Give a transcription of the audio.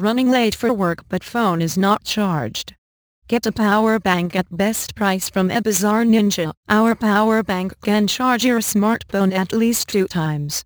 Running late for work but phone is not charged. Get a power bank at best price from Ebazar Ninja. Our power bank can charge your smartphone at least two times.